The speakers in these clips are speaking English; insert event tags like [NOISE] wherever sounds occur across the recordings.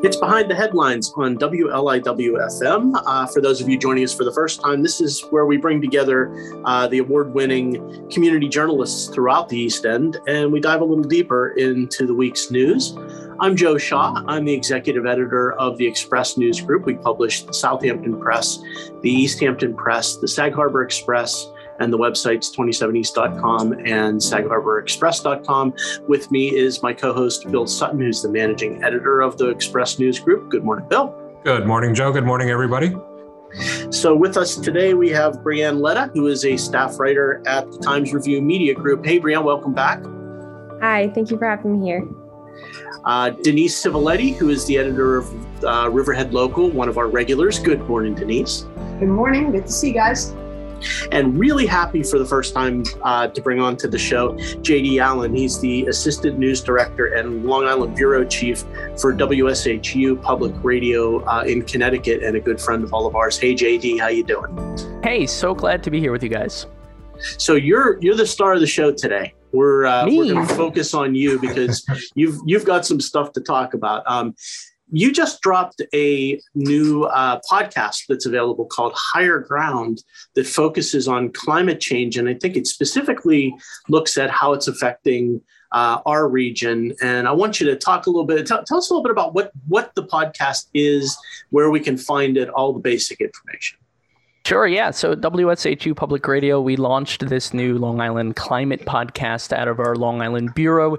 It's Behind the Headlines on WLIWFM. Uh, for those of you joining us for the first time, this is where we bring together uh, the award winning community journalists throughout the East End and we dive a little deeper into the week's news. I'm Joe Shaw. I'm the executive editor of the Express News Group. We publish the Southampton Press, the East Hampton Press, the Sag Harbor Express, and the websites 27east.com and sagharborexpress.com. With me is my co host, Bill Sutton, who's the managing editor of the Express News Group. Good morning, Bill. Good morning, Joe. Good morning, everybody. So, with us today, we have Brianne Ledda, who is a staff writer at the Times Review Media Group. Hey, Brianne, welcome back. Hi, thank you for having me here. Uh, Denise Civiletti, who is the editor of uh, Riverhead Local, one of our regulars. Good morning, Denise. Good morning. Good to see you guys and really happy for the first time uh, to bring on to the show JD Allen. He's the assistant news director and Long Island bureau chief for WSHU Public Radio uh, in Connecticut, and a good friend of all of ours. Hey JD, how you doing? Hey, so glad to be here with you guys. So you're you're the star of the show today. We're uh, we're going to focus on you because you've you've got some stuff to talk about. Um, you just dropped a new uh, podcast that's available called Higher Ground that focuses on climate change. And I think it specifically looks at how it's affecting uh, our region. And I want you to talk a little bit, tell, tell us a little bit about what, what the podcast is, where we can find it, all the basic information. Sure, yeah. So, WSHU Public Radio, we launched this new Long Island climate podcast out of our Long Island Bureau,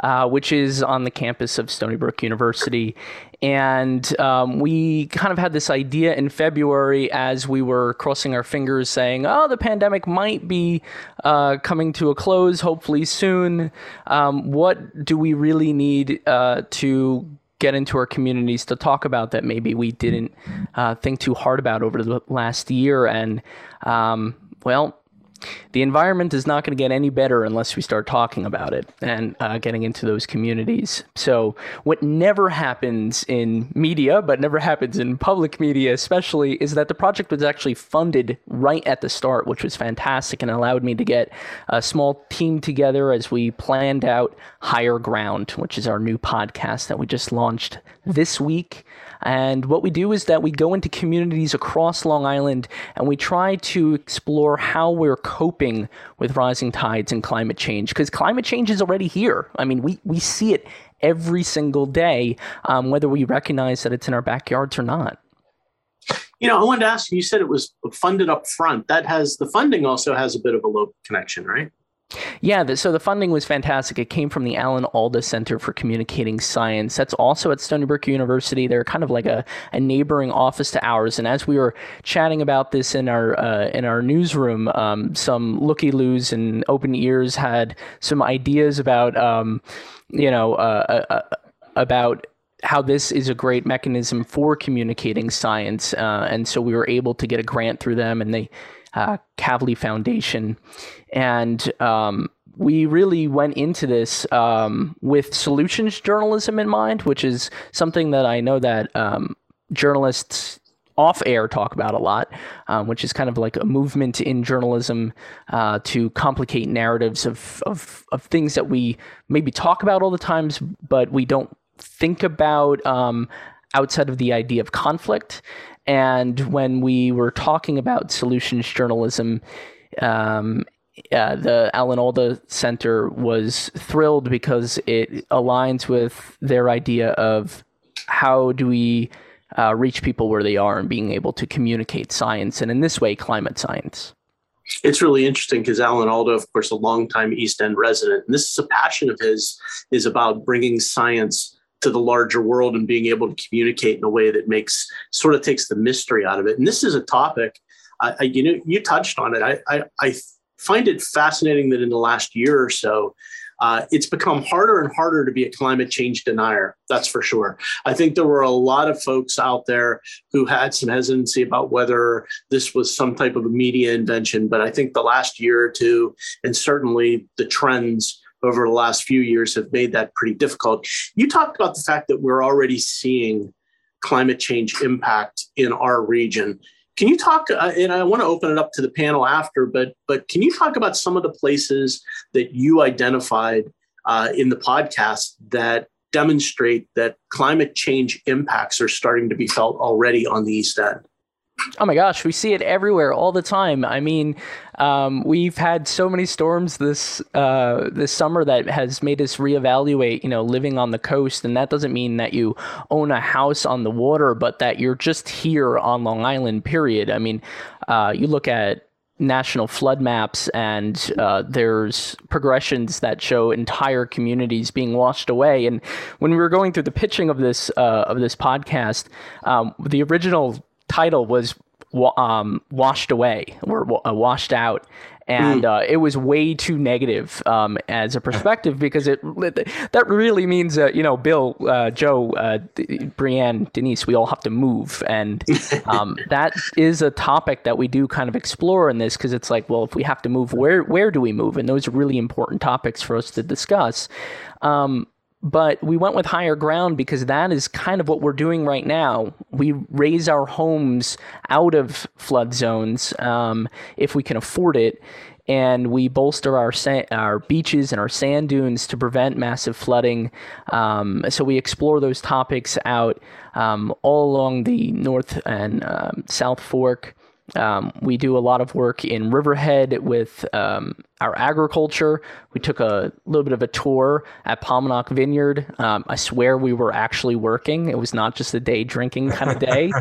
uh, which is on the campus of Stony Brook University. And um, we kind of had this idea in February as we were crossing our fingers saying, oh, the pandemic might be uh, coming to a close, hopefully soon. Um, what do we really need uh, to get into our communities to talk about that maybe we didn't uh, think too hard about over the last year? And, um, well, the environment is not going to get any better unless we start talking about it and uh, getting into those communities. So, what never happens in media, but never happens in public media, especially, is that the project was actually funded right at the start, which was fantastic and allowed me to get a small team together as we planned out Higher Ground, which is our new podcast that we just launched this week. And what we do is that we go into communities across Long Island and we try to explore how we're coping with rising tides and climate change because climate change is already here. I mean, we, we see it every single day, um, whether we recognize that it's in our backyards or not. You know, I wanted to ask you, you said it was funded up front. That has the funding also has a bit of a local connection, right? Yeah, the, so the funding was fantastic. It came from the Alan Alda Center for Communicating Science. That's also at Stony Brook University. They're kind of like a, a neighboring office to ours. And as we were chatting about this in our uh, in our newsroom, um, some looky loos and open ears had some ideas about um, you know uh, uh, uh about how this is a great mechanism for communicating science. Uh, and so we were able to get a grant through them, and they uh, Kavli Foundation, and um, we really went into this um, with solutions journalism in mind, which is something that I know that um, journalists off air talk about a lot, um, which is kind of like a movement in journalism uh, to complicate narratives of, of, of things that we maybe talk about all the times, but we don't think about um, outside of the idea of conflict. And when we were talking about solutions journalism, um, uh, the Alan Alda Center was thrilled because it aligns with their idea of how do we uh, reach people where they are and being able to communicate science, and in this way, climate science. It's really interesting because Alan Alda, of course, a longtime East End resident, and this is a passion of his, is about bringing science to the larger world and being able to communicate in a way that makes sort of takes the mystery out of it. And this is a topic, I, you know, you touched on it. I, I, I, find it fascinating that in the last year or so, uh, it's become harder and harder to be a climate change denier. That's for sure. I think there were a lot of folks out there who had some hesitancy about whether this was some type of a media invention. But I think the last year or two, and certainly the trends over the last few years have made that pretty difficult. You talked about the fact that we're already seeing climate change impact in our region. Can you talk? Uh, and I want to open it up to the panel after, but but can you talk about some of the places that you identified uh, in the podcast that demonstrate that climate change impacts are starting to be felt already on the East End. Oh my gosh, we see it everywhere all the time. I mean, um, we've had so many storms this uh, this summer that has made us reevaluate, you know, living on the coast. And that doesn't mean that you own a house on the water, but that you're just here on Long Island. Period. I mean, uh, you look at national flood maps and uh, there's progressions that show entire communities being washed away and when we were going through the pitching of this uh, of this podcast um, the original title was um, washed away or uh, washed out and uh, it was way too negative um, as a perspective because it that really means uh, you know Bill, uh, Joe, uh, Brianne, Denise, we all have to move, and [LAUGHS] um, that is a topic that we do kind of explore in this because it's like, well, if we have to move, where where do we move? And those are really important topics for us to discuss. Um, but we went with higher ground because that is kind of what we're doing right now. We raise our homes out of flood zones um, if we can afford it, and we bolster our sa- our beaches and our sand dunes to prevent massive flooding. Um, so we explore those topics out um, all along the North and um, South Fork. Um, we do a lot of work in Riverhead with um, our agriculture. We took a little bit of a tour at Paumanok Vineyard. Um, I swear we were actually working. It was not just a day drinking kind of day. [LAUGHS]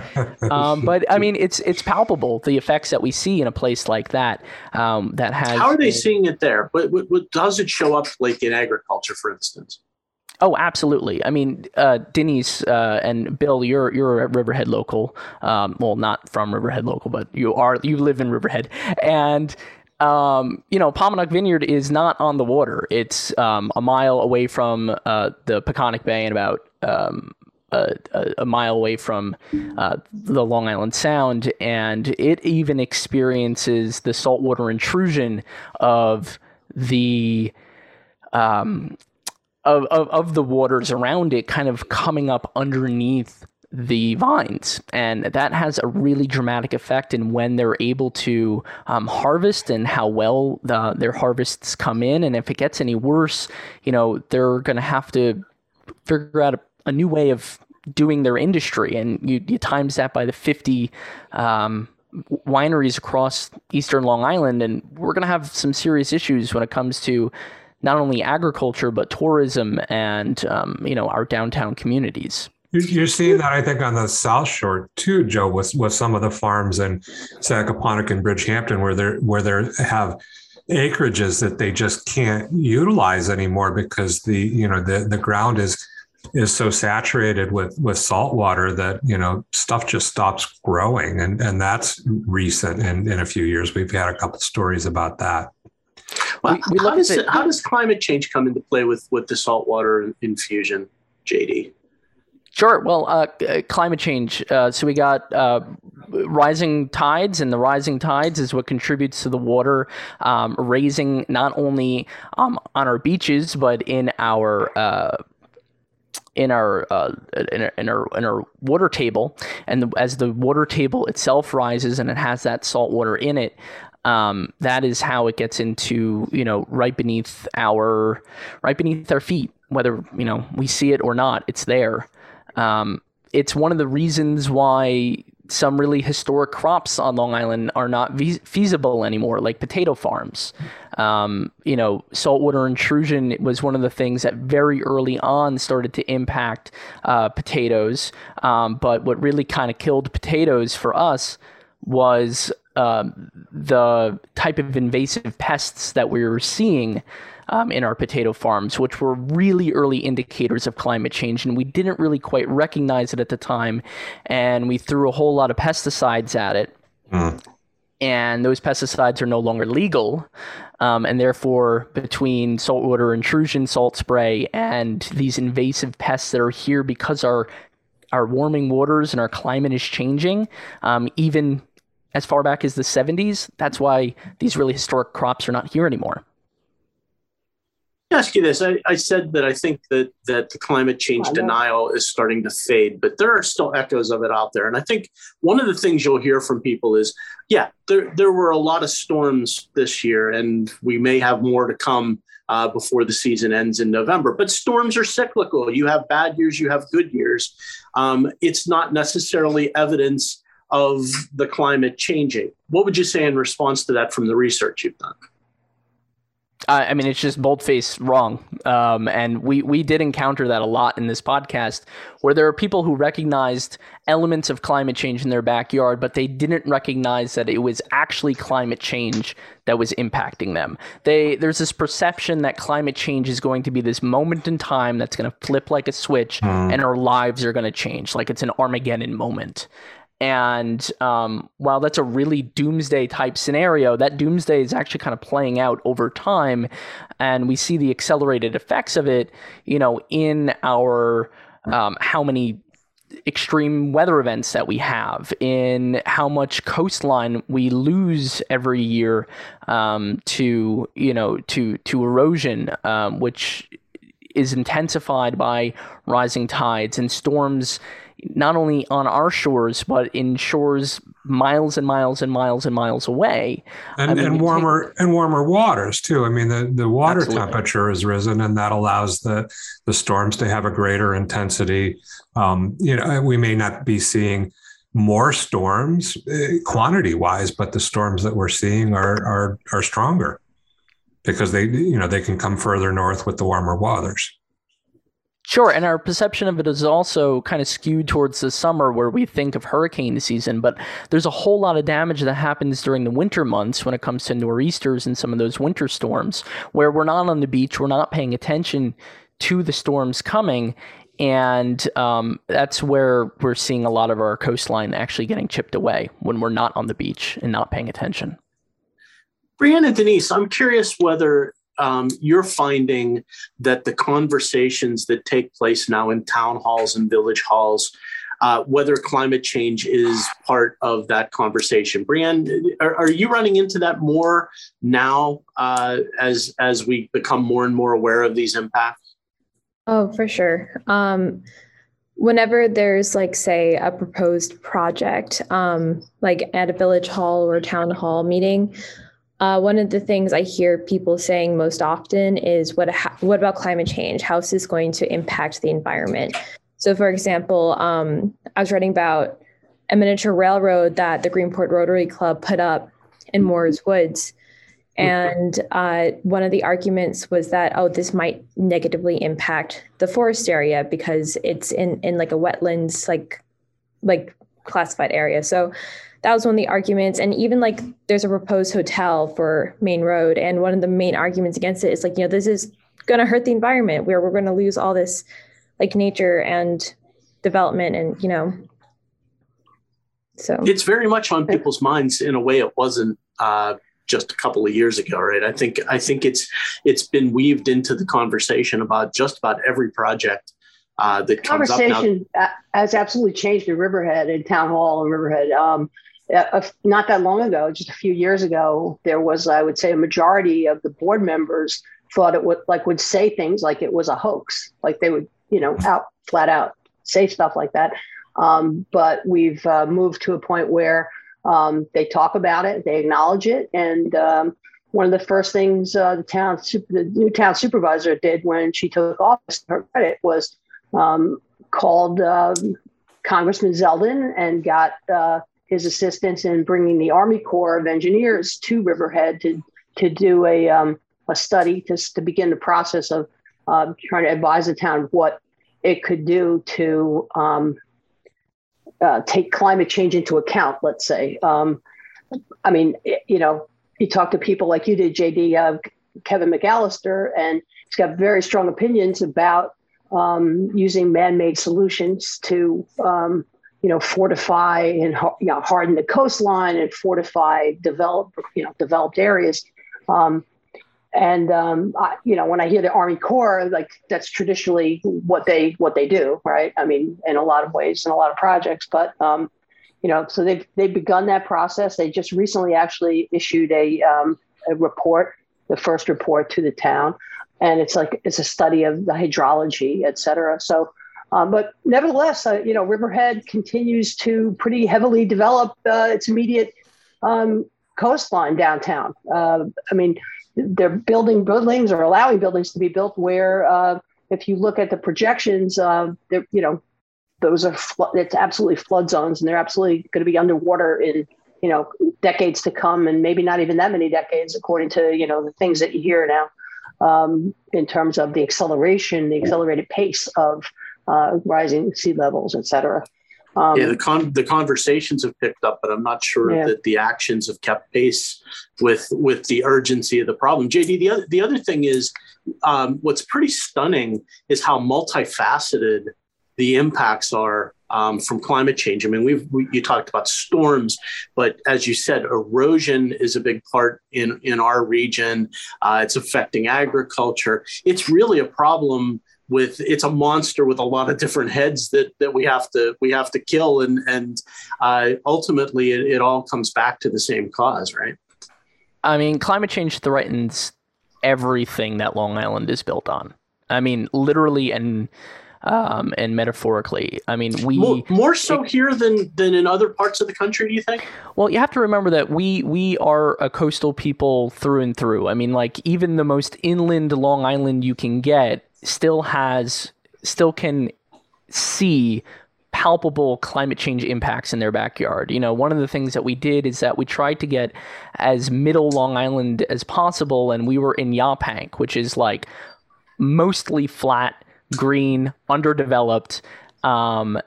Um, but I mean, it's it's palpable the effects that we see in a place like that. Um, that has. How are they a, seeing it there? What, but, but does it show up like in agriculture, for instance? Oh, absolutely. I mean, uh, Denise uh, and Bill, you're you're a Riverhead local. Um, well, not from Riverhead local, but you are you live in Riverhead, and um, you know, Paumanok Vineyard is not on the water. It's um, a mile away from uh, the Peconic Bay and about um, a, a, mile away from uh, the Long Island Sound, and it even experiences the saltwater intrusion of the um, of, of, of the waters around it kind of coming up underneath the vines. And that has a really dramatic effect in when they're able to um, harvest and how well the, their harvests come in. And if it gets any worse you know they're going to have to figure out a, a, new way of doing their industry. And you, you times that by the 50 um, wineries across eastern long island and we're going to have some serious issues when it comes to not only agriculture but tourism and um, you know our downtown communities. You're seeing that, I think, on the South Shore too, Joe, with with some of the farms in Sagaponack and Bridgehampton, where they're where they have acreages that they just can't utilize anymore because the you know the the ground is is so saturated with with salt water that you know stuff just stops growing. And and that's recent. And in a few years we've had a couple stories about that well, we, we how, does, how does climate change come into play with, with the saltwater infusion, JD? Sure. Well, uh, uh, climate change. Uh, so we got uh, rising tides, and the rising tides is what contributes to the water um, raising not only um, on our beaches but in our uh, in our, uh, in our, in our in our water table, and the, as the water table itself rises and it has that salt water in it, um, that is how it gets into you know right beneath our right beneath our feet whether you know we see it or not it's there um, it's one of the reasons why some really historic crops on Long Island are not ve- feasible anymore, like potato farms. Um, you know, saltwater intrusion was one of the things that very early on started to impact uh, potatoes. Um, but what really kind of killed potatoes for us was um, the type of invasive pests that we were seeing um, in our potato farms, which were really early indicators of climate change. And we didn't really quite recognize it at the time. And we threw a whole lot of pesticides at it. Mm. And those pesticides are no longer legal. Um, and therefore, between saltwater intrusion, salt spray, and these invasive pests that are here because our our warming waters and our climate is changing, um, even as far back as the 70s. That's why these really historic crops are not here anymore. ask you this. I, I, said that I think that that the climate change denial is starting to fade, but there are still echoes of it out there. And I think one of the things you'll hear from people is, yeah, there there were a lot of storms this year, and we may have more to come uh, before the season ends in November. But storms are cyclical. You have bad years, you have good years. Um, it's not necessarily evidence of the climate changing. What would you say in response to that from the research you've done? I mean, it's just boldface wrong. Um, and we, we did encounter that a lot in this podcast, where there are people who recognized elements of climate change in their backyard, but they didn't recognize that it was actually climate change that was impacting them. They there's this perception that climate change is going to be this moment in time that's going to flip like a switch, mm. and our lives are going to change, like it's an Armageddon moment. And um, while that's a really doomsday type scenario, that doomsday is actually kind of playing out over time. And we see the accelerated effects of it, you know, in our um, how many extreme weather events that we have, in how much coastline we lose every year um, to, you know, to to erosion, um, which is intensified by rising tides and storms not only on our shores but in shores miles and miles and miles and miles away and, I mean, and warmer take, and warmer waters too. I mean the, the water absolutely. temperature has risen and that allows the the storms to have a greater intensity. Um, you know we may not be seeing more storms uh, quantity wise but the storms that we're seeing are are are stronger because they you know they can come further north with the warmer waters Sure, and our perception of it is also kind of skewed towards the summer where we think of hurricane season, but there's a whole lot of damage that happens during the winter months when it comes to nor'easters and some of those winter storms where we're not on the beach, we're not paying attention to the storms coming, and um, that's where we're seeing a lot of our coastline actually getting chipped away when we're not on the beach and not paying attention. Brianna Denise, I'm curious whether um, you're finding that the conversations that take place now in town halls and village halls, uh, whether climate change is part of that conversation. Brianne, are, are you running into that more now uh, as as we become more and more aware of these impacts? Oh, for sure. Um, whenever there's like say a proposed project, um, like at a village hall or town hall meeting, uh, one of the things I hear people saying most often is, "What what about climate change? How is this going to impact the environment?" So, for example, um, I was writing about a miniature railroad that the Greenport Rotary Club put up in Moores Woods, and uh, one of the arguments was that oh, this might negatively impact the forest area because it's in in like a wetlands like like classified area. So that was one of the arguments. And even like there's a proposed hotel for Main Road. And one of the main arguments against it is like, you know, this is going to hurt the environment where we're going to lose all this like nature and development and, you know, so it's very much on people's minds in a way it wasn't uh, just a couple of years ago, right? I think I think it's it's been weaved into the conversation about just about every project uh, that comes conversation up. Conversation has absolutely changed in Riverhead and Town Hall and Riverhead. Um, uh, not that long ago, just a few years ago, there was, I would say, a majority of the board members thought it would like would say things like it was a hoax, like they would, you know, out flat out say stuff like that. Um, but we've uh, moved to a point where um, they talk about it, they acknowledge it, and um, one of the first things uh, the town, the new town supervisor did when she took office, her credit was um, called um, Congressman Zeldin and got uh, his assistance in bringing the Army Corps of Engineers to Riverhead to to do a um, a study to to begin the process of uh, trying to advise the town what it could do to um, uh, take climate change into account. Let's say, um, I mean, you know, you talk to people like you did, JD, uh, Kevin McAllister, and he's got very strong opinions about um, using man-made solutions to um, you know, fortify and you know, harden the coastline and fortify develop, you know, developed areas. Um, and um, I, you know, when I hear the Army Corps, like that's traditionally what they what they do, right? I mean, in a lot of ways, in a lot of projects, but um, you know, so they've they've begun that process. They just recently actually issued a um, a report, the first report to the town, and it's like it's a study of the hydrology, et cetera. So um, but nevertheless, uh, you know, Riverhead continues to pretty heavily develop uh, its immediate um, coastline downtown. Uh, I mean, they're building buildings or allowing buildings to be built where, uh, if you look at the projections, uh, you know, those are it's absolutely flood zones, and they're absolutely going to be underwater in you know decades to come, and maybe not even that many decades, according to you know the things that you hear now um, in terms of the acceleration, the accelerated pace of uh, rising sea levels, et cetera. Um, yeah, the con- the conversations have picked up, but I'm not sure yeah. that the actions have kept pace with with the urgency of the problem. JD, the other the other thing is um, what's pretty stunning is how multifaceted the impacts are um, from climate change. I mean, we've we, you talked about storms, but as you said, erosion is a big part in in our region. Uh, it's affecting agriculture. It's really a problem with it's a monster with a lot of different heads that that we have to we have to kill and and uh, ultimately it, it all comes back to the same cause right i mean climate change threatens everything that long island is built on i mean literally and um, and metaphorically. I mean, we more, more so it, here than than in other parts of the country. Do you think? Well, you have to remember that we we are a coastal people through and through. I mean, like even the most inland Long Island you can get still has still can see palpable climate change impacts in their backyard. You know, one of the things that we did is that we tried to get as middle Long Island as possible, and we were in Yaphank, which is like mostly flat green, underdeveloped. Um,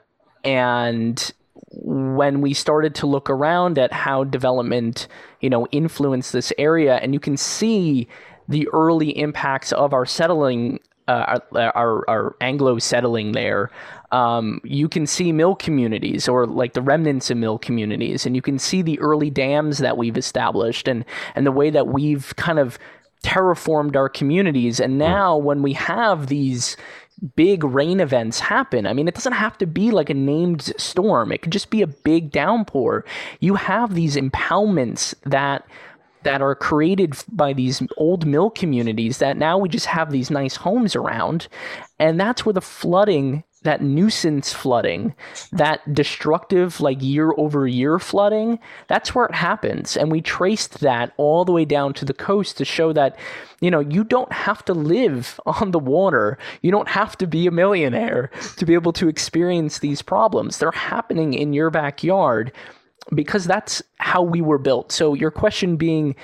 and when we started to look around at how development, you know, influenced this area, and you can see the early impacts of our settling, uh, our, our, our Anglo settling there. Um, you can see mill communities or like the remnants of mill communities, and you can see the early dams that we've established and and the way that we've kind of terraformed our communities. And now, when we have these big rain events happen. I mean, it doesn't have to be like a named storm. It could just be a big downpour. You have these impoundments that that are created by these old mill communities that now we just have these nice homes around. And that's where the flooding that nuisance flooding, that destructive, like year over year flooding, that's where it happens. And we traced that all the way down to the coast to show that, you know, you don't have to live [LAUGHS] on the water. You don't have to be a millionaire to be able to experience these problems. They're happening in your backyard because that's how we were built. So, your question being,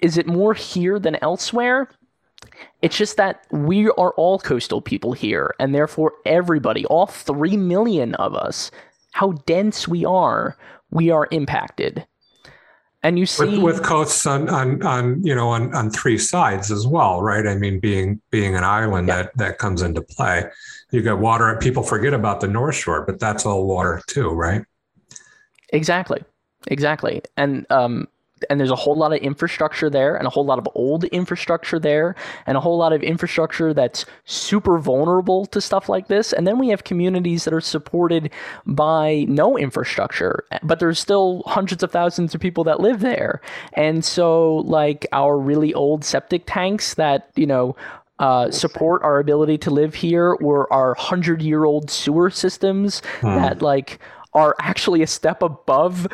is it more here than elsewhere? It's just that we are all coastal people here, and therefore everybody, all 3 million of us, how dense we are, we are impacted. And you see with, with coasts on, on, on you know on, on three sides as well, right? I mean, being being an island yeah. that that comes into play. You got water. People forget about the North Shore, but that's all water too, right? Exactly, exactly. And um, and there's a whole lot of infrastructure there and a whole lot of old infrastructure there and a whole lot of infrastructure that's super vulnerable to stuff like this and then we have communities that are supported by no infrastructure but there's still hundreds of thousands of people that live there and so like our really old septic tanks that you know uh, support our ability to live here or our hundred year old sewer systems hmm. that like are actually a step above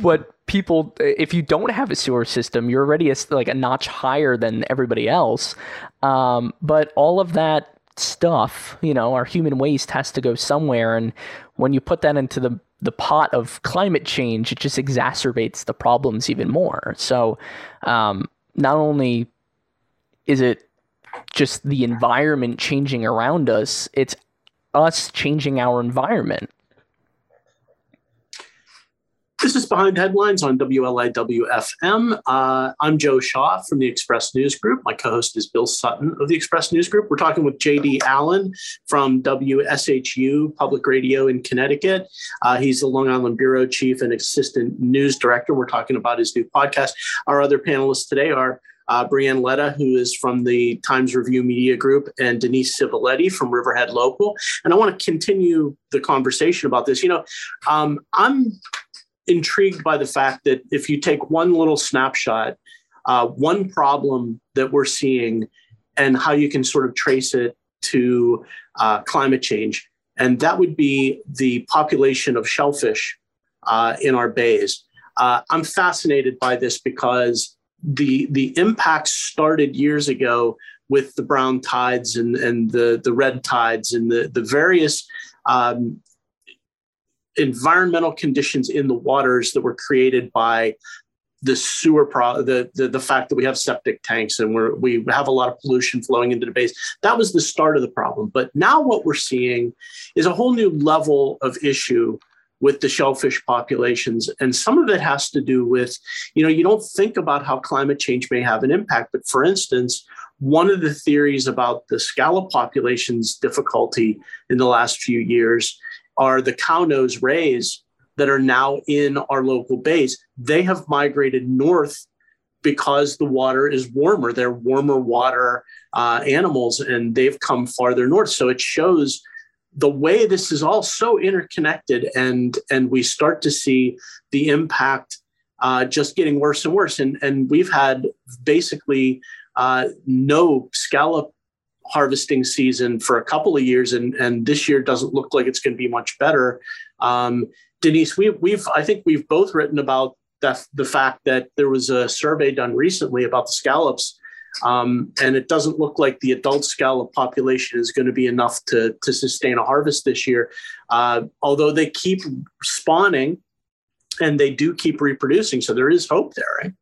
what people if you don't have a sewer system you're already a, like a notch higher than everybody else. Um, but all of that stuff you know our human waste has to go somewhere. And when you put that into the the pot of climate change it just exacerbates the problems even more. So um, not only is it just the environment changing around us it's us changing our environment this is Behind Headlines on WLIW-FM. Uh, I'm Joe Shaw from the Express News Group. My co-host is Bill Sutton of the Express News Group. We're talking with J.D. Allen from WSHU Public Radio in Connecticut. Uh, he's the Long Island Bureau Chief and Assistant News Director. We're talking about his new podcast. Our other panelists today are uh, Brianne Ledda, who is from the Times Review Media Group, and Denise Civiletti from Riverhead Local. And I want to continue the conversation about this. You know, um, I'm intrigued by the fact that if you take one little snapshot, uh, one problem that we're seeing, and how you can sort of trace it to uh, climate change, and that would be the population of shellfish uh, in our bays. Uh, I'm fascinated by this because the the impact started years ago with the brown tides and, and the, the red tides and the, the various um, environmental conditions in the waters that were created by the sewer pro the, the the fact that we have septic tanks and we're we have a lot of pollution flowing into the base. That was the start of the problem. But now what we're seeing is a whole new level of issue with the shellfish populations. And some of it has to do with you know you don't think about how climate change may have an impact but for instance one of the theories about the scallop population's difficulty in the last few years are the cow nose rays that are now in our local bays. They have migrated north because the water is warmer. They're warmer water uh, animals and they've come farther north. So it shows the way this is all so interconnected and and we start to see the impact uh, just getting worse and worse. And, and we've had basically uh, no scallop harvesting season for a couple of years, and, and this year doesn't look like it's going to be much better. Um, Denise, we, we've I think we've both written about the, the fact that there was a survey done recently about the scallops, um, and it doesn't look like the adult scallop population is going to be enough to, to sustain a harvest this year. Uh, although they keep spawning and they do keep reproducing, so there is hope there, right?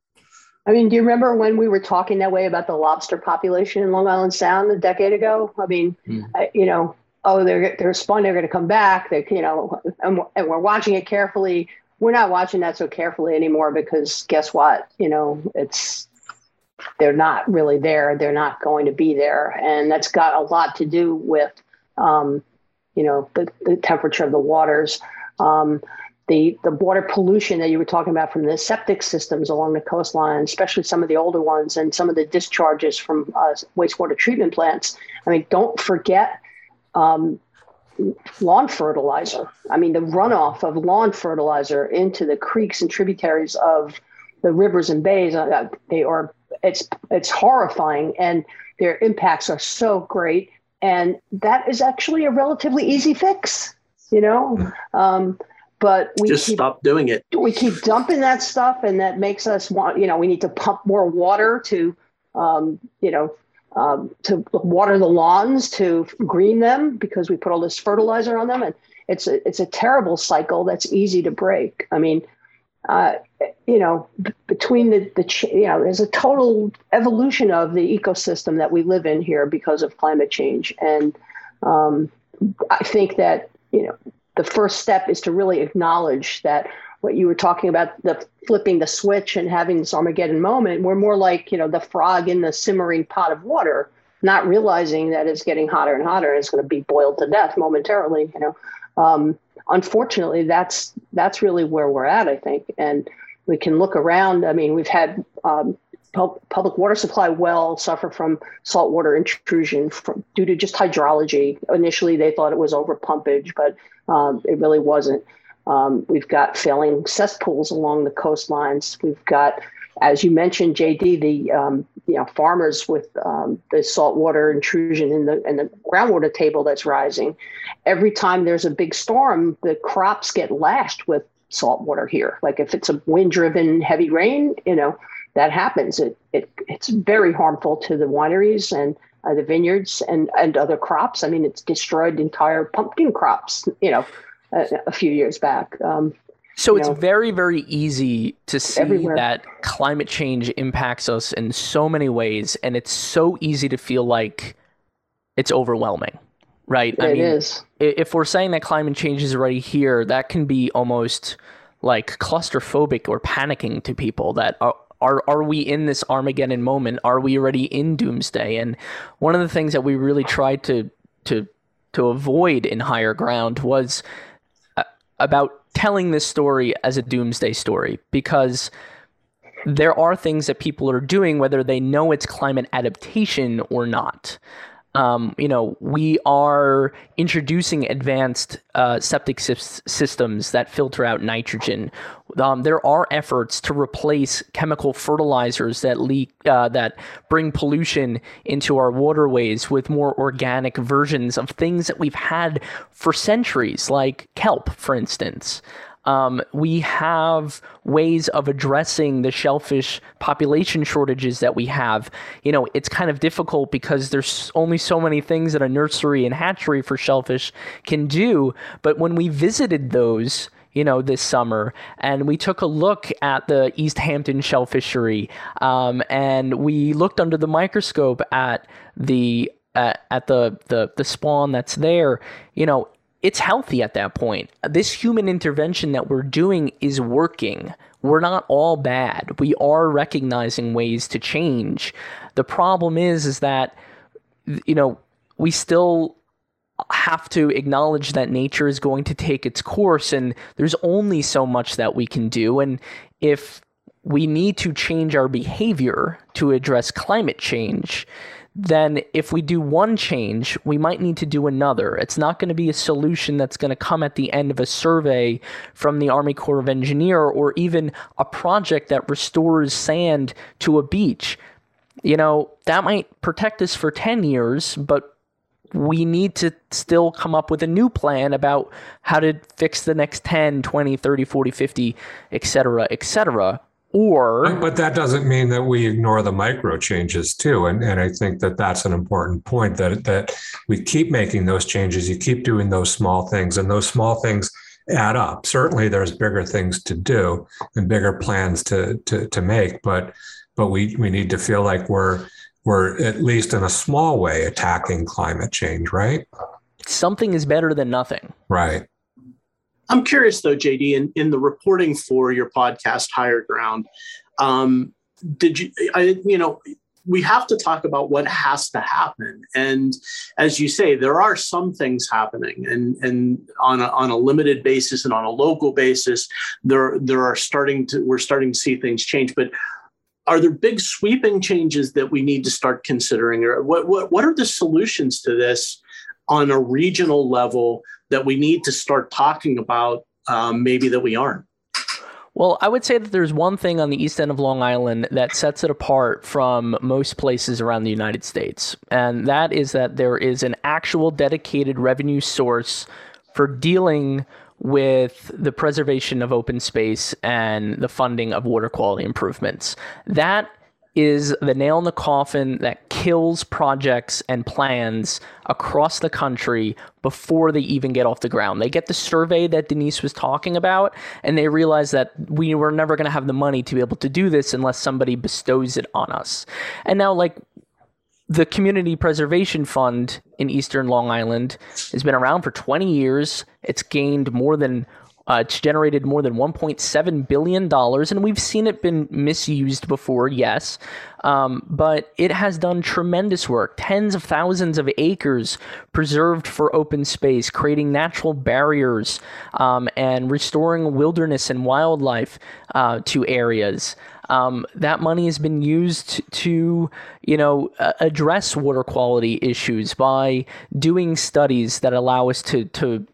I mean, do you remember when we were talking that way about the lobster population in Long Island Sound a decade ago? I mean, mm. I, you know, oh, they're they're spawn, they're going to come back. They, you know, and, and we're watching it carefully. We're not watching that so carefully anymore because guess what? You know, it's they're not really there. They're not going to be there, and that's got a lot to do with, um, you know, the, the temperature of the waters. Um, the, the water pollution that you were talking about from the septic systems along the coastline, especially some of the older ones and some of the discharges from uh, wastewater treatment plants. I mean, don't forget um, lawn fertilizer. I mean, the runoff of lawn fertilizer into the creeks and tributaries of the rivers and bays, uh, they are, it's, it's horrifying and their impacts are so great. And that is actually a relatively easy fix, you know? Um, but we just keep, stop doing it. We keep dumping that stuff, and that makes us want. You know, we need to pump more water to, um, you know, um, to water the lawns to green them because we put all this fertilizer on them, and it's a, it's a terrible cycle that's easy to break. I mean, uh, you know, b- between the the you know, there's a total evolution of the ecosystem that we live in here because of climate change, and um, I think that you know the first step is to really acknowledge that what you were talking about the flipping the switch and having this armageddon moment we're more like you know the frog in the simmering pot of water not realizing that it's getting hotter and hotter and it's going to be boiled to death momentarily you know um, unfortunately that's that's really where we're at i think and we can look around i mean we've had um, public water supply well suffer from saltwater intrusion from, due to just hydrology. Initially, they thought it was over pumpage, but um, it really wasn't. Um, we've got failing cesspools along the coastlines. We've got, as you mentioned, JD, the um, you know farmers with um, the saltwater intrusion in the in the groundwater table that's rising. Every time there's a big storm, the crops get lashed with saltwater here. Like if it's a wind-driven heavy rain, you know that happens. It, it it's very harmful to the wineries and uh, the vineyards and and other crops. I mean, it's destroyed entire pumpkin crops. You know, a, a few years back. Um, so it's know, very very easy to see everywhere. that climate change impacts us in so many ways, and it's so easy to feel like it's overwhelming. Right. It I mean, is. If we're saying that climate change is already here, that can be almost like claustrophobic or panicking to people that are, are are we in this Armageddon moment? Are we already in doomsday? And one of the things that we really tried to to to avoid in higher ground was uh, about telling this story as a doomsday story because there are things that people are doing whether they know it's climate adaptation or not um, you know, we are introducing advanced uh, septic systems that filter out nitrogen. Um, there are efforts to replace chemical fertilizers that leak uh, that bring pollution into our waterways with more organic versions of things that we've had for centuries, like kelp, for instance. Um, we have ways of addressing the shellfish population shortages that we have. You know, it's kind of difficult because there's only so many things that a nursery and hatchery for shellfish can do. But when we visited those, you know, this summer, and we took a look at the East Hampton shell fishery, um, and we looked under the microscope at the uh, at the, the the spawn that's there. You know, it's healthy at that point. This human intervention that we're doing is working. We're not all bad. We are recognizing ways to change. The problem is is that you know, we still have to acknowledge that nature is going to take its course and there's only so much that we can do and if we need to change our behavior to address climate change then if we do one change, we might need to do another. It's not going to be a solution that's going to come at the end of a survey from the Army Corps of Engineer or even a project that restores sand to a beach. You know, that might protect us for 10 years, but we need to still come up with a new plan about how to fix the next 10, 20, 30, 40, 50, et cetera, et cetera. Or, but that doesn't mean that we ignore the micro changes too. And, and I think that that's an important point that, that we keep making those changes. You keep doing those small things and those small things add up. Certainly there's bigger things to do and bigger plans to, to, to make, but, but we, we need to feel like we're, we're at least in a small way attacking climate change, right? Something is better than nothing. Right. I'm curious though, JD, in, in the reporting for your podcast, Higher Ground, um, did you, I, you know, we have to talk about what has to happen. And as you say, there are some things happening and, and on a, on a limited basis and on a local basis, there, there are starting to, we're starting to see things change, but are there big sweeping changes that we need to start considering or what, what, what are the solutions to this on a regional level that we need to start talking about um, maybe that we aren't well, I would say that there's one thing on the east end of Long Island that sets it apart from most places around the United States, and that is that there is an actual dedicated revenue source for dealing with the preservation of open space and the funding of water quality improvements. That is the nail in the coffin that kills projects and plans across the country before they even get off the ground. They get the survey that Denise was talking about, and they realize that we were never going to have the money to be able to do this unless somebody bestows it on us. And now, like, the Community Preservation Fund in Eastern Long Island has been around for 20 years. It's gained more than uh, it's generated more than 1.7 billion dollars, and we've seen it been misused before, yes, um, but it has done tremendous work. Tens of thousands of acres preserved for open space, creating natural barriers um, and restoring wilderness and wildlife uh, to areas. Um, that money has been used to, you know, address water quality issues by doing studies that allow us to to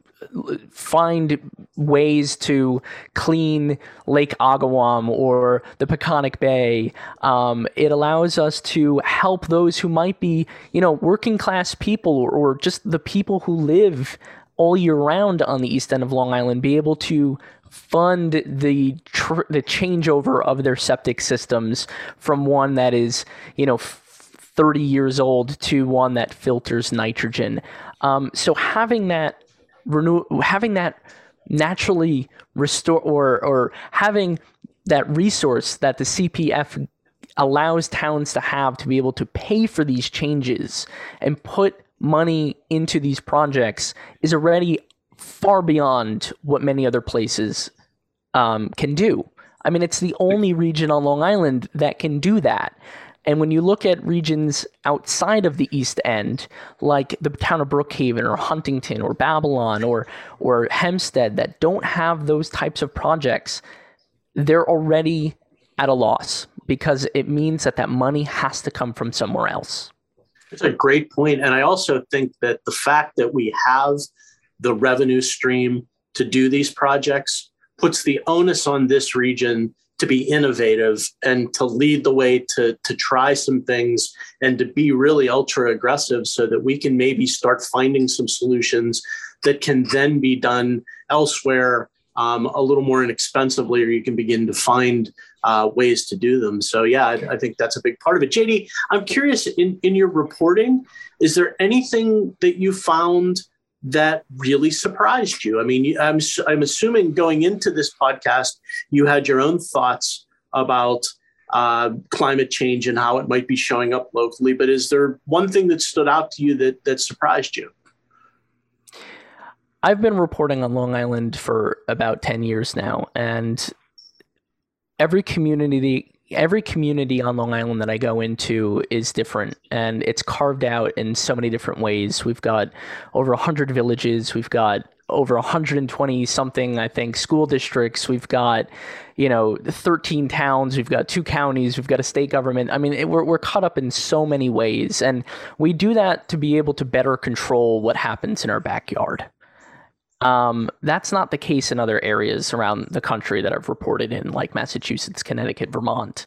find ways to clean Lake Agawam or the Peconic Bay. Um, it allows us to help those who might be, you know, working class people or, just the people who live all year round on the east end of Long Island be able to fund the tr- the changeover of their septic systems from one that is, you know, 30 years old to one that filters nitrogen. Um, so having that renew having that naturally restore or or having that resource that the CPF allows towns to have to be able to pay for these changes and put money into these projects is already far beyond what many other places um, can do. I mean, it's the only region on Long Island that can do that. And when you look at regions outside of the East End, like the town of Brookhaven or Huntington or Babylon or or Hempstead that don't have those types of projects, they're already at a loss because it means that that money has to come from somewhere else. It's a great point. And I also think that the fact that we have the revenue stream to do these projects puts the onus on this region to be innovative and to lead the way to, to try some things and to be really ultra aggressive so that we can maybe start finding some solutions that can then be done elsewhere um, a little more inexpensively, or you can begin to find uh, ways to do them. So yeah, I, I, think that's a big part of it. JD, I'm curious in, in your reporting, is there anything that you found that really surprised you? I mean, I'm, I'm assuming going into this podcast, you had your own thoughts about uh, climate change and how it might be showing up locally. But is there one thing that stood out to you that that surprised you? I've been reporting on Long Island for about 10 years now, and every community every community on Long Island that I go into is different and it's carved out in so many different ways. We've got over 100 villages, we've got over 120 something I think school districts, we've got you know 13 towns, we've got two counties, we've got a state government. I mean, it, we're we're caught up in so many ways and we do that to be able to better control what happens in our backyard. Um, that's not the case in other areas around the country that I've reported in, like Massachusetts, Connecticut, Vermont.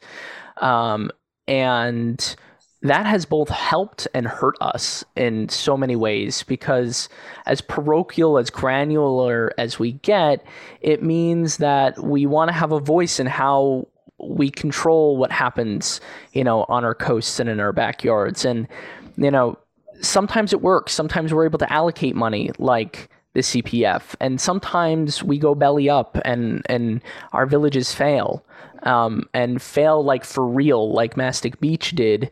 Um, and that has both helped and hurt us in so many ways because as parochial as granular as we get it means that we want to have a voice in how we control what happens you know on our coasts and in our backyards and you know sometimes it works sometimes we're able to allocate money like the CPF, and sometimes we go belly up, and and our villages fail, um, and fail like for real, like Mastic Beach did.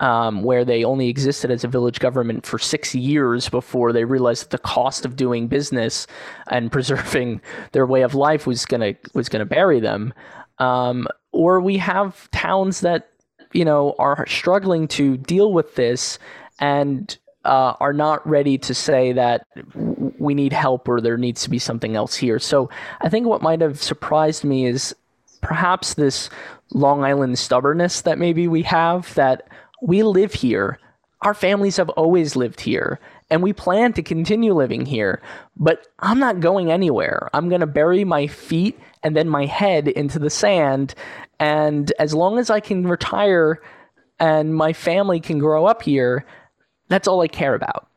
Um, where they only existed as a village government for six years before they realized that the cost of doing business and [LAUGHS] preserving their way of life was gonna was gonna bury them. Um, or we have towns that you know are struggling to deal with this and uh, are not ready to say that we need help or there needs to be something else here. So I think what might have surprised me is perhaps this Long Island stubbornness that maybe we have that we live here. Our families have always lived here and we plan to continue living here. But I'm not going anywhere. I'm going to bury my feet and then my head into the sand. And as long as I can retire and my family can grow up here, that's all I care about.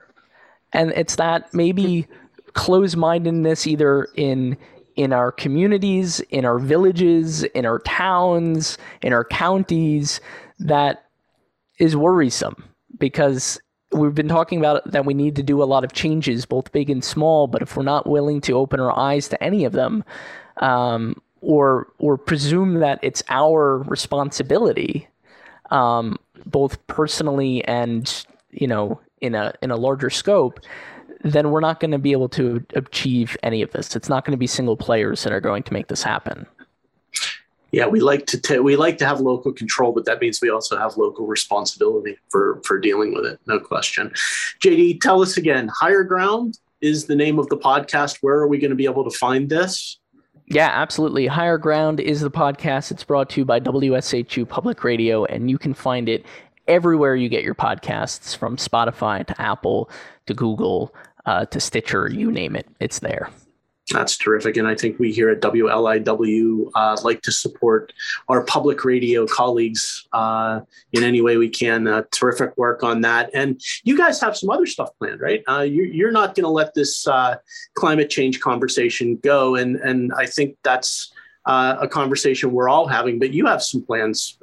And it's that maybe close-mindedness either in in our communities, in our villages, in our towns, in our counties that is worrisome because we've been talking about that we need to do a lot of changes, both big and small. But if we're not willing to open our eyes to any of them, um, or or presume that it's our responsibility, um, both personally and you know, in a in a larger scope, then we're not going to be able to achieve any of this. It's not going to be single players that are going to make this happen. Yeah, we like to t- we like to have local control, but that means we also have local responsibility for for dealing with it. No question. JD, tell us again. Higher Ground is the name of the podcast. Where are we going to be able to find this? Yeah, absolutely. Higher Ground is the podcast. It's brought to you by WSHU Public Radio, and you can find it everywhere you get your podcasts, from Spotify to Apple to Google uh, to Stitcher, you name it, it's there. That's terrific. And I think we here at WLIW uh, like to support our public radio colleagues uh, in any way we can. Uh, terrific work on that. And you guys have some other stuff planned, right? Uh, you, are not going to let this uh, climate change conversation go. And, and I think that's uh, a conversation we're all having, but you have some plans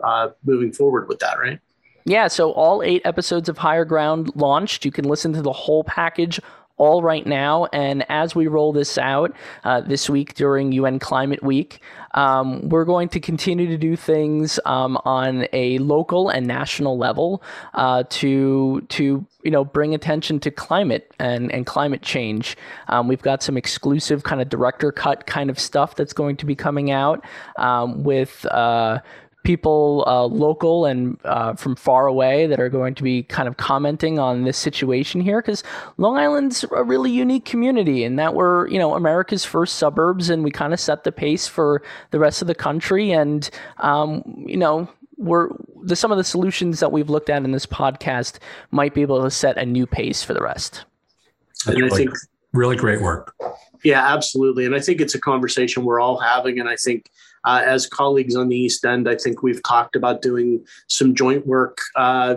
moving forward with that, right? Yeah, so all eight episodes of Higher Ground launched. You can listen to the whole package all right now. And as we roll this out uh, this week during UN Climate Week, um, we're going to continue to do things um, on a local and national level uh, to to you know bring attention to climate and, and climate change. Um, we've got some exclusive kind of director cut kind of stuff that's going to be coming out um, with. Uh, people uh, local and uh, from far away that are going to be kind of commenting on this situation here because Long Island's a really unique community in that we're you know America's first suburbs and we kind of set the pace for the rest of the country and um, you know we're the, some of the solutions that we've looked at in this podcast might be able to set a new pace for the rest. and really, I think really great work. Yeah, absolutely. And I think it's a conversation we're all having. And I think uh, as colleagues on the East End, I think we've talked about doing some joint work. Uh,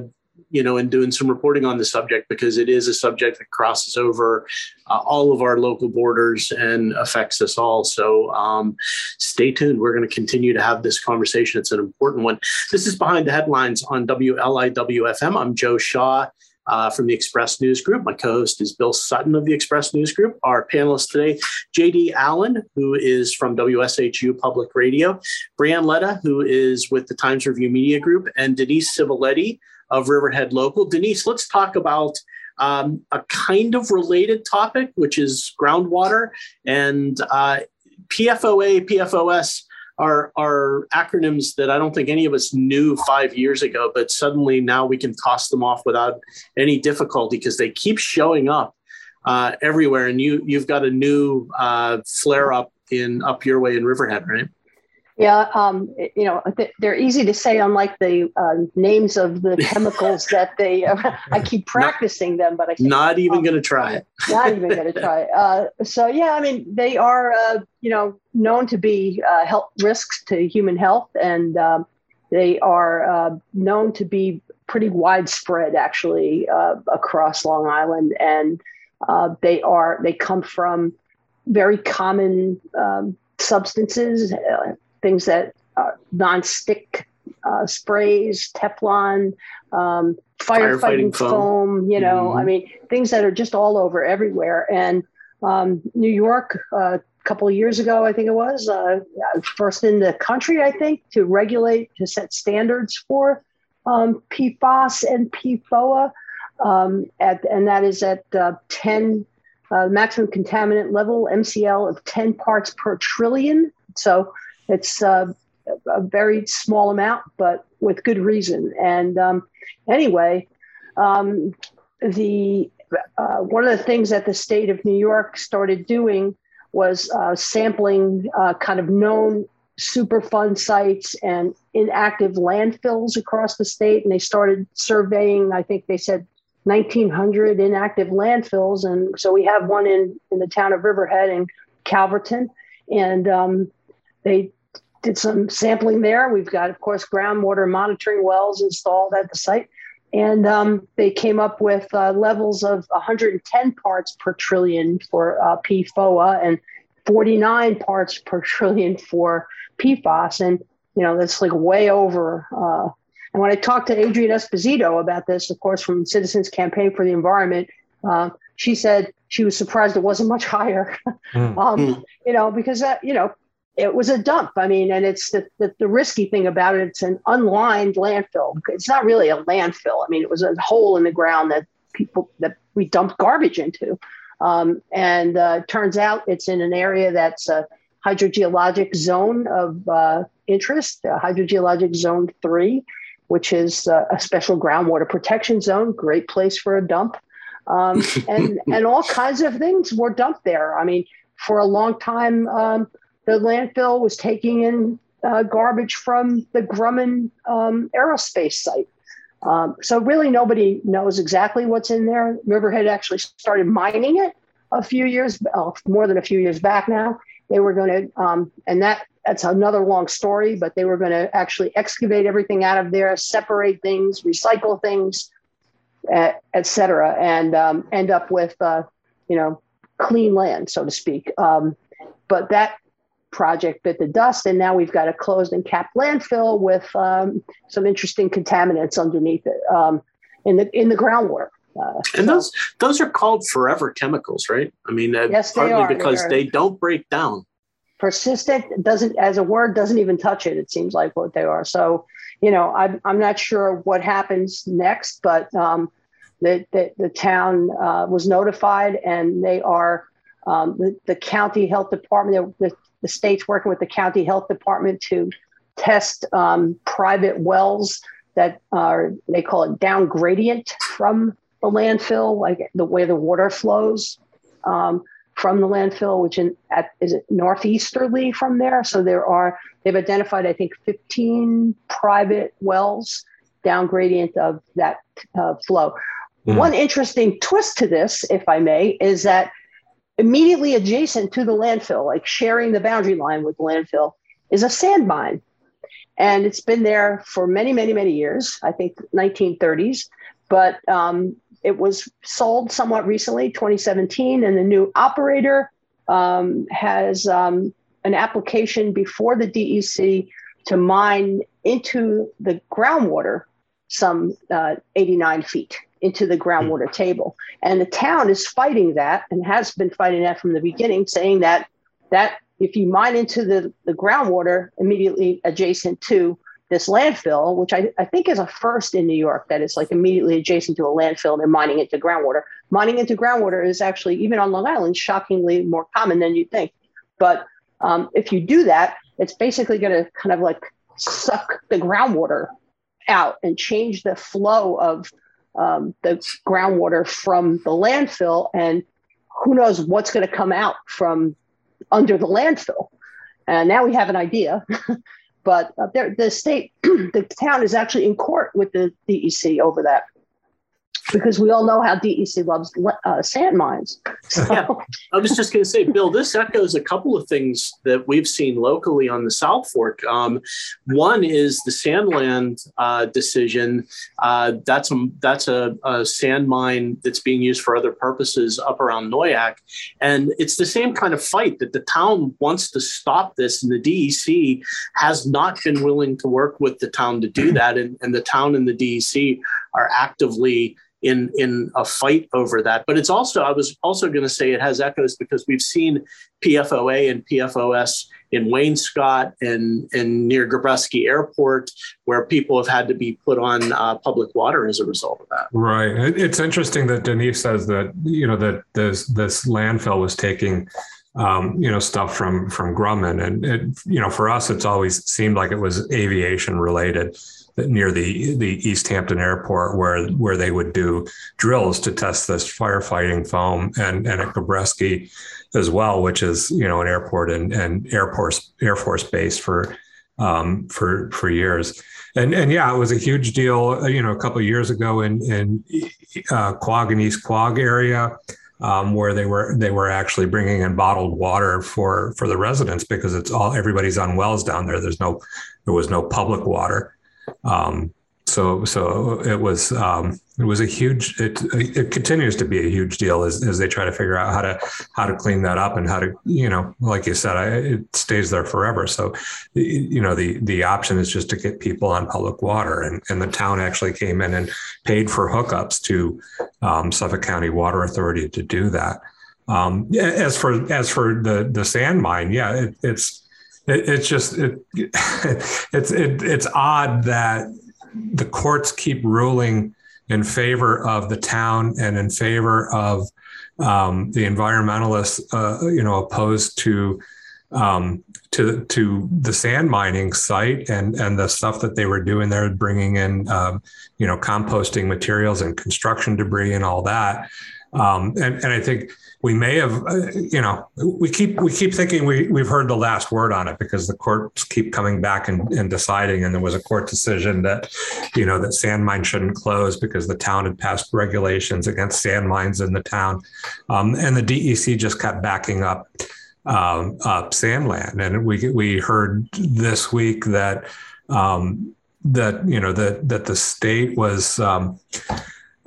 you know, and doing some reporting on the subject because it is a subject that crosses over uh, all of our local borders and affects us all. So um, stay tuned. We're going to continue to have this conversation. It's an important one. This is Behind the Headlines on WLIWFM. I'm Joe Shaw. Uh, from the Express News Group. My co host is Bill Sutton of the Express News Group. Our panelist today, JD Allen, who is from WSHU Public Radio, Brianne Ledda, who is with the Times Review Media Group, and Denise Civiletti, of Riverhead Local. Denise, let's talk about um, a kind of related topic, which is groundwater and uh, PFOA, PFOS are, are acronyms that I don't think any of us knew five years ago, but suddenly now we can toss them off without any difficulty because they keep showing up uh, everywhere. And you you've got a new uh, flare up in up your way in Riverhead, right? Yeah, um, you know, they're easy to say, unlike the uh, names of the [LAUGHS] chemicals that they. Uh, I keep practicing not, them, but I [LAUGHS] not even going to try it. not even going to try it. Uh, so yeah, I mean, they are, uh, you know, known to be uh, health risks to human health, and um, they are uh, known to be pretty widespread, actually, across Long Island, and they are they come from very common. Um, substances, things that are non-stick uh, sprays, Teflon, um, firefighting, firefighting foam. foam. You know, mm-hmm. I mean, things that are just all over everywhere. And um, New York, uh, a couple of years ago, I think it was uh, first in the country, I think, to regulate to set standards for um, PFAS and PFOA, um, at, and that is at uh, 10 uh, maximum contaminant level MCL of 10 parts per trillion. So it's uh, a very small amount, but with good reason. And um, anyway, um, the uh, one of the things that the state of New York started doing was uh, sampling uh, kind of known Superfund sites and inactive landfills across the state. And they started surveying, I think they said 1,900 inactive landfills. And so we have one in, in the town of Riverhead and Calverton. And um, they did some sampling there. We've got, of course, groundwater monitoring wells installed at the site. And um, they came up with uh, levels of 110 parts per trillion for uh, PFOA and 49 parts per trillion for PFAS. And, you know, that's like way over. Uh, and when I talked to Adrienne Esposito about this, of course, from Citizens Campaign for the Environment, uh, she said she was surprised it wasn't much higher. Mm. [LAUGHS] um, mm. You know, because that, you know, it was a dump. I mean, and it's the, the, the, risky thing about it, it's an unlined landfill. It's not really a landfill. I mean, it was a hole in the ground that people that we dumped garbage into. Um, and uh, turns out it's in an area that's a hydrogeologic zone of uh, interest, hydrogeologic zone three, which is uh, a special groundwater protection zone, great place for a dump. Um, [LAUGHS] and, and all kinds of things were dumped there. I mean, for a long time, um, the landfill was taking in uh, garbage from the Grumman um, aerospace site. Um, so really nobody knows exactly what's in there. Riverhead actually started mining it a few years, oh, more than a few years back now. They were going to, um, and that that's another long story, but they were going to actually excavate everything out of there, separate things, recycle things, et cetera, and um, end up with, uh, you know, clean land, so to speak. Um, but that project bit the dust, and now we've got a closed and capped landfill with um, some interesting contaminants underneath it um, in the in the groundwater. Uh, and so, those those are called forever chemicals, right? I mean, uh, yes, partly are. because they, they don't break down. Persistent doesn't, as a word, doesn't even touch it. It seems like what they are. So, you know, I'm I'm not sure what happens next, but um, the, the the town uh, was notified, and they are um, the, the county health department, the, the state's working with the county health department to test um, private wells that are they call it down gradient from the landfill, like the way the water flows um, from the landfill, which in at, is it northeasterly from there. So there are they've identified I think 15 private wells down gradient of that uh, flow. Mm. One interesting twist to this, if I may, is that immediately adjacent to the landfill, like sharing the boundary line with the landfill, is a sand mine. and it's been there for many, many, many years. I think 1930s, but um, it was sold somewhat recently, 2017, and the new operator um, has um, an application before the DEC to mine into the groundwater some uh, 89 feet into the groundwater table. And the town is fighting that and has been fighting that from the beginning, saying that that if you mine into the, the groundwater immediately adjacent to this landfill, which I, I think is a first in New York, that is like immediately adjacent to a landfill and they're mining into groundwater. Mining into groundwater is actually, even on Long Island, shockingly more common than you'd think. But um, if you do that, it's basically going to kind of like suck the groundwater out and change the flow of um, the groundwater from the landfill. And who knows what's going to come out from under the landfill. And now we have an idea. [LAUGHS] but uh, the state, [CLEARS THROAT] the town is actually in court with the DEC over that because we all know how DEC loves uh, sand mines. So. Yeah, I was just going to say, Bill, this echoes a couple of things that we've seen locally on the South Fork. Um, one is the Sandland uh, decision. Uh, that's a that's a, a, sand mine that's being used for other purposes up around Noyac, and it's the same kind of fight that the town wants to stop this, and the DEC has not been willing to work with the town to do that, and, and the town and the DEC are actively in in a fight over that. But it's also I was also going to say it has echoes because we've seen PFOA and PFOS in Wainscott and and near Gabreski Airport, where people have had to be put on uh, public water as a result of that. Right. It's interesting that Denise says that you know that this this landfill was taking. Um, you know stuff from from Grumman, and it, you know for us, it's always seemed like it was aviation related near the the East Hampton Airport, where where they would do drills to test this firefighting foam, and and at Gabreski as well, which is you know an airport and and Air Force Air Force base for um, for for years. And and yeah, it was a huge deal. Uh, you know, a couple of years ago in in uh, Quogue and East Quogue area. Um, where they were they were actually bringing in bottled water for for the residents because it's all everybody's on wells down there. There's no there was no public water, um, so so it was um, it was a huge it it continues to be a huge deal as, as they try to figure out how to how to clean that up and how to you know like you said I, it stays there forever. So you know the the option is just to get people on public water. And and the town actually came in and paid for hookups to um, Suffolk County Water Authority to do that. Um, as for as for the the sand mine yeah it, it's it, it's just it, [LAUGHS] it's it, it's odd that the courts keep ruling in favor of the town and in favor of um, the environmentalists, uh, you know, opposed to um, to to the sand mining site and and the stuff that they were doing there, bringing in um, you know composting materials and construction debris and all that. Um, and and I think we may have, uh, you know, we keep we keep thinking we we've heard the last word on it because the courts keep coming back and, and deciding. And there was a court decision that, you know, that sand mines shouldn't close because the town had passed regulations against sand mines in the town, um, and the DEC just kept backing up um, up Sandland. And we we heard this week that um, that you know that that the state was. Um,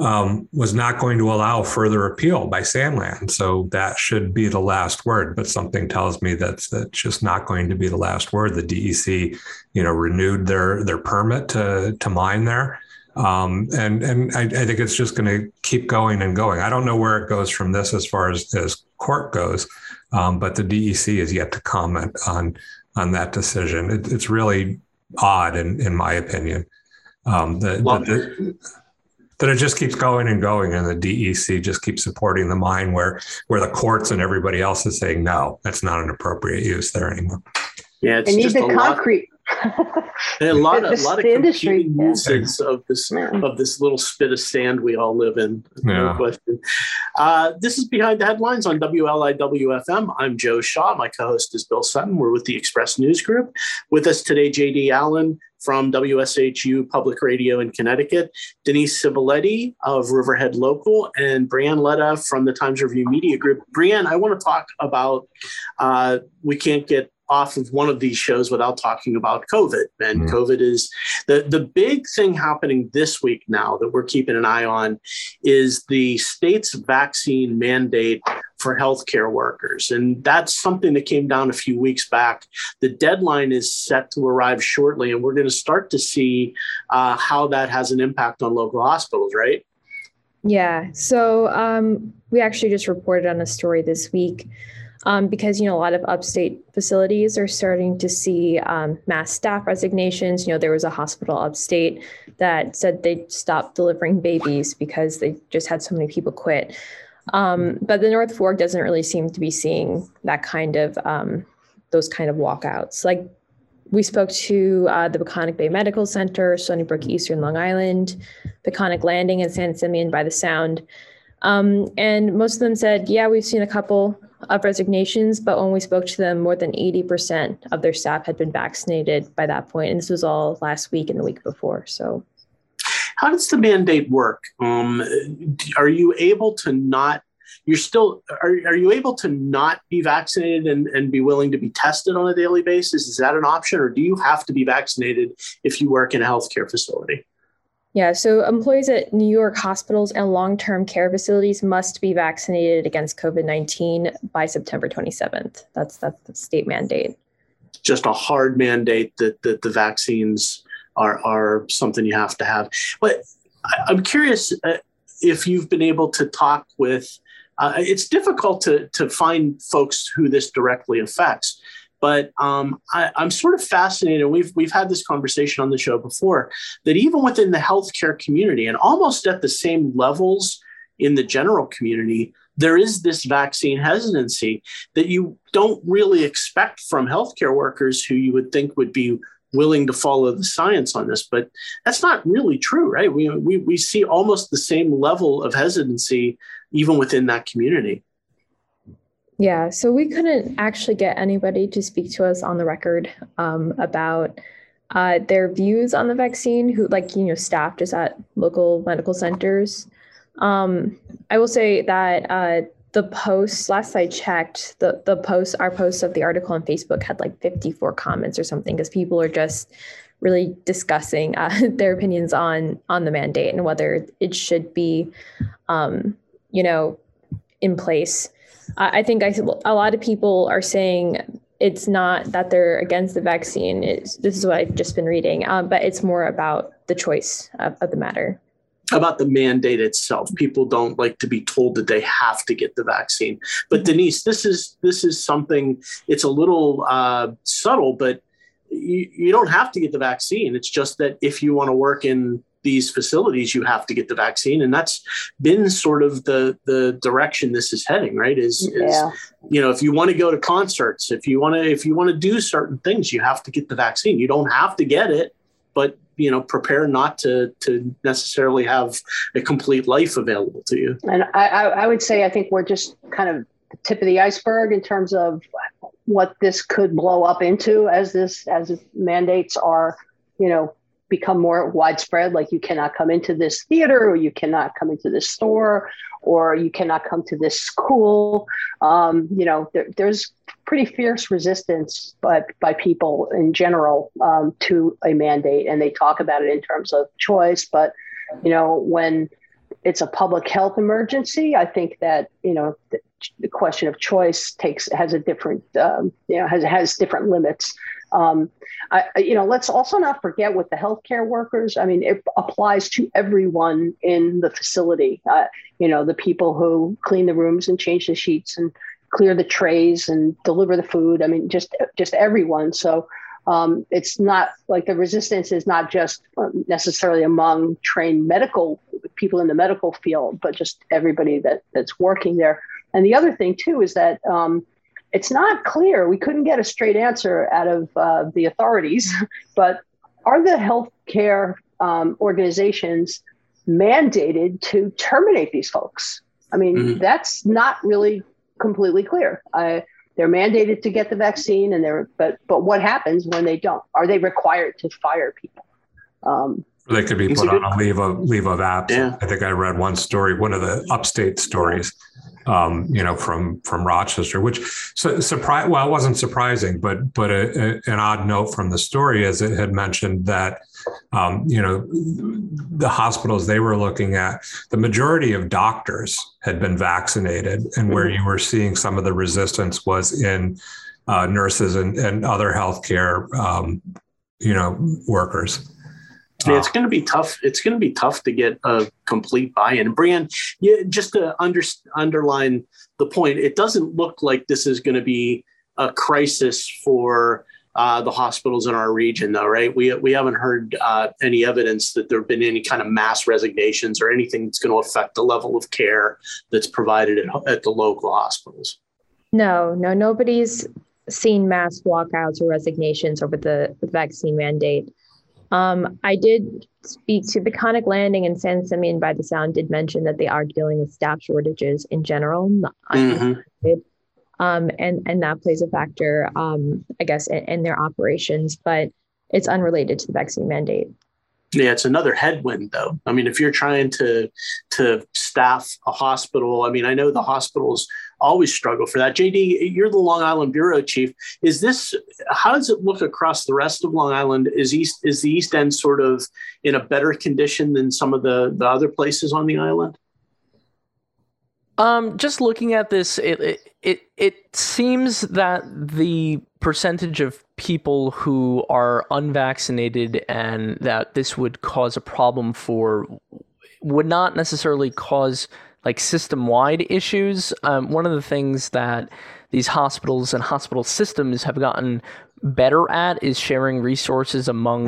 um, was not going to allow further appeal by Sandland. So that should be the last word. But something tells me that's that's just not going to be the last word. The DEC, you know, renewed their their permit to to mine there. Um, and and I, I, think it's just going to keep going and going. I don't know where it goes from this as far as, as court goes, um, but the DEC is yet to comment on on that decision. It, it's really odd, in in my opinion. Um, the, well, the, that it just keeps going and going and the DEC just keeps supporting the mine where where the courts and everybody else is saying no that's not an appropriate use there anymore. Yeah it's they need the concrete a lot of a lot of industry uses yeah. of this yeah. of this little spit of sand we all live in. No question. Uh, this is behind the headlines on WLIWFM. I'm Joe Shaw. My co-host is Bill Sutton. We're with the Express News Group. With us today, JD Allen from WSHU Public Radio in Connecticut, Denise Civiletti of Riverhead Local, and Brianne Ledda from the Times Review Media Group. Brianne, I want to talk about uh, we can't get off of one of these shows without talking about COVID. And mm COVID is the, the big thing happening this week now that we're keeping an eye on is the state's vaccine mandate for healthcare workers. And that's something that came down a few weeks back. The deadline is set to arrive shortly, and we're going to start to see uh, how that has an impact on local hospitals, right? Yeah. So um, we actually just reported on a story this week um, because you know a lot of upstate facilities are starting to see um, mass staff resignations. You know, there was a hospital upstate that said they stopped delivering babies because they just had so many people quit. Um, but the North Fork doesn't really seem to be seeing that kind of um, those kind of walkouts. Like we spoke to uh, the Peconic Bay Medical Center, Stony Brook Eastern Long Island, Peconic Landing, and San Simeon by the Sound. Um, and most of them said, yeah, we've seen a couple of resignations, but when we spoke to them, more than 80% of their staff had been vaccinated by that point. And this was all last week and the week before. So, how does the mandate work? Um, are you able to not? You're still are, are you able to not be vaccinated and, and be willing to be tested on a daily basis? Is that an option, or do you have to be vaccinated if you work in a healthcare facility? Yeah, so employees at New York hospitals and long term care facilities must be vaccinated against COVID 19 by September 27th. That's, that's the state mandate. Just a hard mandate that, that the vaccines are, are something you have to have. But I'm curious uh, if you've been able to talk with, uh, it's difficult to, to find folks who this directly affects. But um, I, am sort of fascinated. We've we've had this conversation on the show before that even within the healthcare community and almost at the same levels in the general community, there is this vaccine hesitancy that you don't really expect from healthcare workers who you would think would be willing to follow the science on this. But that's not really true, right? We, we, we see almost the same level of hesitancy even within that community. Yeah, so we couldn't actually get anybody to speak to us on the record um, about uh, their views on the vaccine, who, like, you know, staff just at local medical centers. Um, I will say that uh, the posts, last I checked, the, the posts, our posts of the article on Facebook had like 54 comments or something because people are just really discussing uh, [LAUGHS] their opinions on on the mandate and whether it should be, um, you know, in place. I think I, a lot of people are saying it's not that they're against the vaccine. It's, this is what I've just been reading, um, but it's more about the choice of, of the matter about the mandate itself. People don't like to be told that they have to get the vaccine. But mm-hmm. Denise, this is this is something. It's a little uh, subtle, but you, you don't have to get the vaccine. It's just that if you want to work in these facilities you have to get the vaccine. And that's been sort of the the direction this is heading right? Is, yeah. is you know if you want to go to concerts if you want to if you want to do certain things you have to get the vaccine. You don't have to get it but you know prepare not to to necessarily have a complete life available to you. And i i would say i think we're just kind of the tip of the iceberg in terms of what this could blow up into as this as mandates are you know become more widespread like you cannot come into this theater or you cannot come into this store or you cannot come to this school. Um, you know there, there's pretty fierce resistance by, by people in general um, to a mandate and they talk about it in terms of choice but you know when it's a public health emergency i think that you know the, the question of choice takes has a different um, you know has has different limits um, I, you know, let's also not forget with the healthcare workers. I mean, it applies to everyone in the facility. Uh, you know, the people who clean the rooms and change the sheets and clear the trays and deliver the food. I mean, just just everyone. So um, it's not like the resistance is not just necessarily among trained medical people in the medical field, but just everybody that that's working there. And the other thing too is that um, it's not clear. We couldn't get a straight answer out of uh, the authorities, [LAUGHS] but are the healthcare um, organizations mandated to terminate these folks? I mean, mm-hmm. that's not really completely clear. Uh, they're mandated to get the vaccine, and they're but but what happens when they don't? Are they required to fire people? Um, They could be put on a leave of leave of absence. Yeah. I think I read one story, one of the upstate stories, um, you know, from from Rochester, which su- surprise. Well, it wasn't surprising, but but a, a, an odd note from the story is it had mentioned that um, you know the hospitals they were looking at, the majority of doctors had been vaccinated, and where you were seeing some of the resistance was in uh, nurses and, and other healthcare, um, you know, workers. Yeah, it's going to be tough. It's going to be tough to get a complete buy-in. And Brian, yeah, just to under, underline the point, it doesn't look like this is going to be a crisis for uh, the hospitals in our region, though, right? We we haven't heard uh, any evidence that there have been any kind of mass resignations or anything that's going to affect the level of care that's provided at, at the local hospitals. No, no, nobody's seen mass walkouts or resignations over the vaccine mandate. Um, I did speak to Peconic Landing and San Simeon by the Sound did mention that they are dealing with staff shortages in general, Mhm. um, and and that plays a factor, um, I guess, in, in their operations, but it's unrelated to the vaccine mandate. Yeah, it's another headwind though. I mean, if you're trying to to staff a hospital, I mean, I know the hospitals always struggle for that. JD, you're the Long Island bureau chief. Is this how does it look across the rest of Long Island? Is East is the East End sort of in a better condition than some of the the other places on the island? Um, just looking at this, it, it it it seems that the percentage of people who are unvaccinated and that this would cause a problem for would not necessarily cause like system wide issues. Um, one of the things that these hospitals and hospital systems have gotten better at is sharing resources among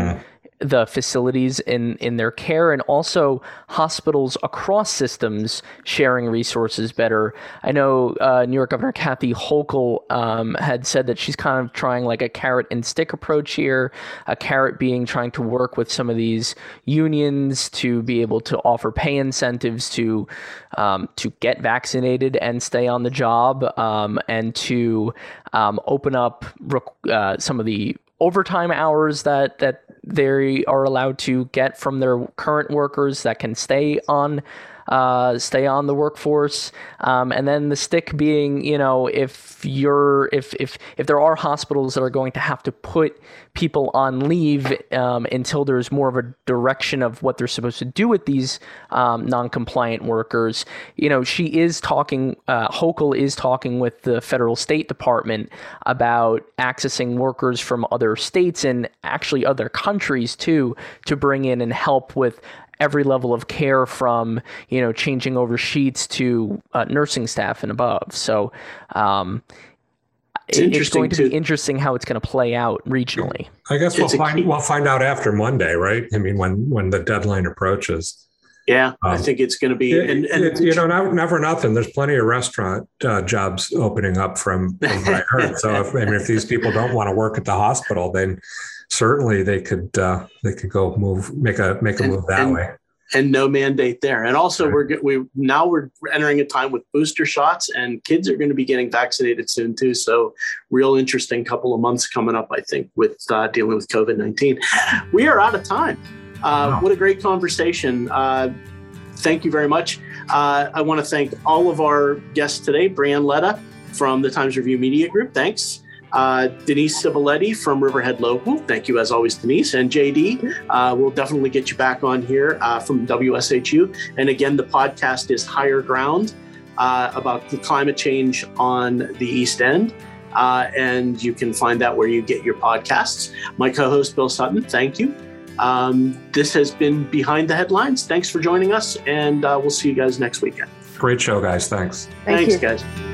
the facilities in, in their care and also hospitals across systems sharing resources better. I know uh, New York Governor Kathy Hochul um, had said that she's kind of trying like a carrot and stick approach here, a carrot being trying to work with some of these unions to be able to offer pay incentives to um, to get vaccinated and stay on the job um, and to um, open up rec- uh, some of the overtime hours that that they are allowed to get from their current workers that can stay on uh, stay on the workforce. Um, and then the stick being you know if you're if if if there are hospitals that are going to have to put people on leave um, until there's more of a direction of what they're supposed to do with these um, non-compliant workers you know she is talking uh, Hochul is talking with the federal state department about accessing workers from other states and actually other countries too to bring in and help with every level of care from you know changing over sheets to uh, nursing staff and above so um, It's it- it's interesting going to to- be interesting how it's going to play out regionally I guess we'll find key- we'll find out after Monday, right? I mean, when when the deadline approaches. Yeah, I Um, think it's going to be. It- and, and it- you know, never, never nothing. There's plenty of restaurant uh, jobs opening up from, from what I heard. So, if, I mean, if these people don't want to work at the hospital, then certainly they could uh, they could go move make a make a And- move that and- way. and no mandate there. And also, Right. we're we now we're entering a time with booster shots, and kids are going to be getting vaccinated soon too. So, real interesting couple of months coming up, I think, with uh, dealing with COVID nineteen. We are out of time. Uh, Wow. What a great conversation. Uh, thank you very much. Uh, I want to thank all of our guests today. Brian Ledda from the Times Review Media Group. Thanks. Uh, Denise Civiletti from Riverhead Local. Thank you, as always, Denise. And JD, uh, we'll definitely get you back on here uh, from WSHU. And again, the podcast is Higher Ground uh, about the climate change on the East End. Uh, and you can find that where you get your podcasts. My co host, Bill Sutton, thank you. Um, this has been Behind the Headlines. Thanks for joining us, and uh, we'll see you guys next weekend. Great show, guys. Thanks. Thank Thanks, you. guys.